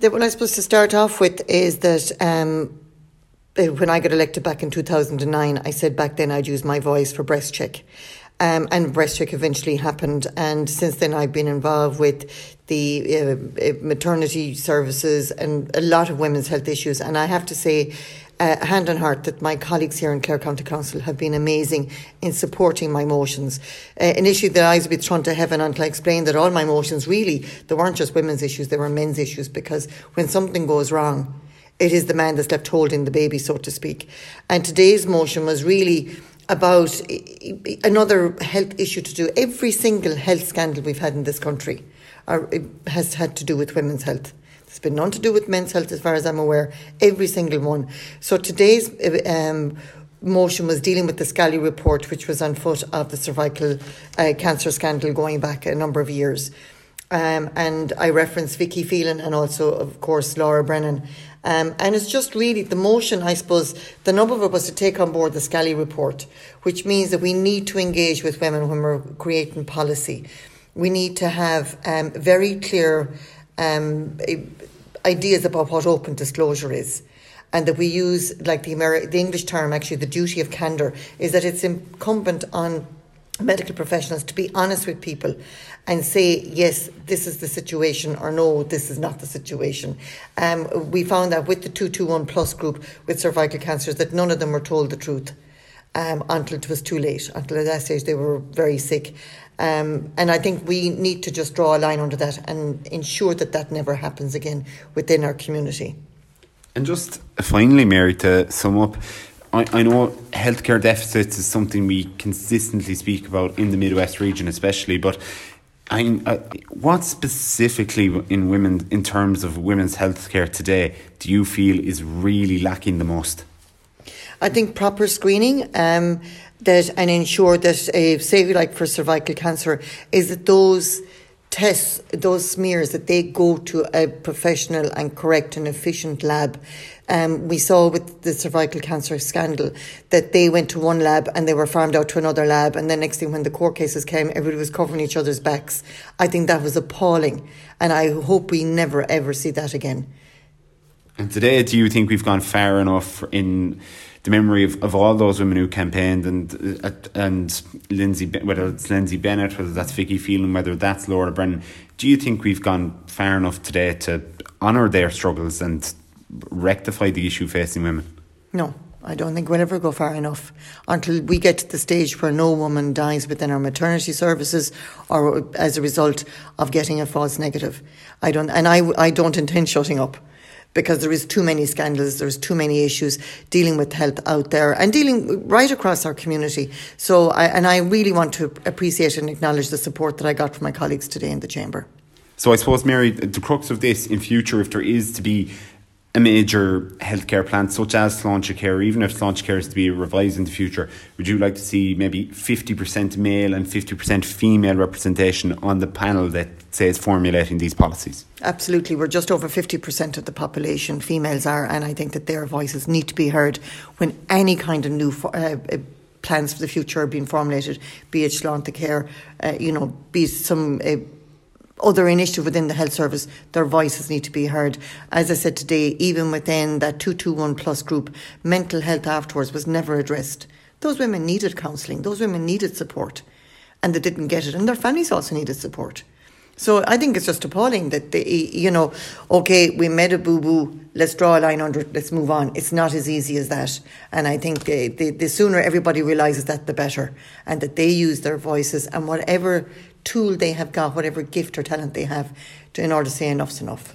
The, well, I suppose to start off with is that um, uh, when I got elected back in 2009, I said back then I'd use my voice for BreastCheck. Um, and BreastCheck eventually happened. And since then, I've been involved with the uh, maternity services and a lot of women's health issues. And I have to say, uh, hand on heart, that my colleagues here in Clare County Council have been amazing in supporting my motions. Uh, an issue that I was a bit thrown to heaven until I explained that all my motions really, they weren't just women's issues, they were men's issues because when something goes wrong, it is the man that's left holding the baby, so to speak. And today's motion was really about another health issue to do. Every single health scandal we've had in this country are, has had to do with women's health. There's been none to do with men's health, as far as I'm aware. Every single one. So today's um, motion was dealing with the Scally report, which was on foot of the cervical uh, cancer scandal going back a number of years. Um, and I referenced Vicky Phelan and also, of course, Laura Brennan. Um, and it's just really the motion, I suppose, the number of it was to take on board the Scally report, which means that we need to engage with women when we're creating policy. We need to have um, very clear um, ideas about what open disclosure is. And that we use, like the, Ameri- the English term, actually, the duty of candour, is that it's incumbent on medical professionals to be honest with people and say, yes, this is the situation, or no, this is not the situation. Um, we found that with the 221 plus group with cervical cancers, that none of them were told the truth um, until it was too late. Until at that stage, they were very sick. Um, and I think we need to just draw a line under that and ensure that that never happens again within our community. And just finally, Mary, to sum up, I, I know healthcare deficits is something we consistently speak about in the Midwest region, especially, but I, uh, what specifically in women, in terms of women's healthcare today, do you feel is really lacking the most? I think proper screening. Um, that and ensure that, uh, say, like for cervical cancer, is that those tests, those smears, that they go to a professional and correct and efficient lab. Um, we saw with the cervical cancer scandal that they went to one lab and they were farmed out to another lab, and then next thing when the court cases came, everybody was covering each other's backs. I think that was appalling, and I hope we never ever see that again. And today, do you think we've gone far enough in the memory of, of all those women who campaigned and uh, and Lindsay, whether it's Lindsay Bennett, whether that's Vicky Phelan, whether that's Laura Brennan, do you think we've gone far enough today to honour their struggles and rectify the issue facing women? No. I don't think we'll ever go far enough until we get to the stage where no woman dies within our maternity services or as a result of getting a false negative. I don't, and I, I don't intend shutting up because there is too many scandals, there's too many issues dealing with health out there and dealing right across our community. So, I, and I really want to appreciate and acknowledge the support that I got from my colleagues today in the chamber. So, I suppose, Mary, the crux of this in future, if there is to be a major healthcare plan such as Sláintecare, even if Sláintecare is to be revised in the future, would you like to see maybe 50% male and 50% female representation on the panel that says formulating these policies? Absolutely. We're just over 50% of the population, females are, and I think that their voices need to be heard when any kind of new uh, uh, plans for the future are being formulated, be it Sláintecare, uh, you know, be some uh, other initiative within the health service, their voices need to be heard. As I said today, even within that 221 plus group, mental health afterwards was never addressed. Those women needed counselling, those women needed support, and they didn't get it, and their families also needed support. So I think it's just appalling that they, you know, okay, we made a boo boo, let's draw a line under it, let's move on. It's not as easy as that. And I think the, the, sooner everybody realises that, the better. And that they use their voices and whatever tool they have got, whatever gift or talent they have, to, in order to say enough's enough.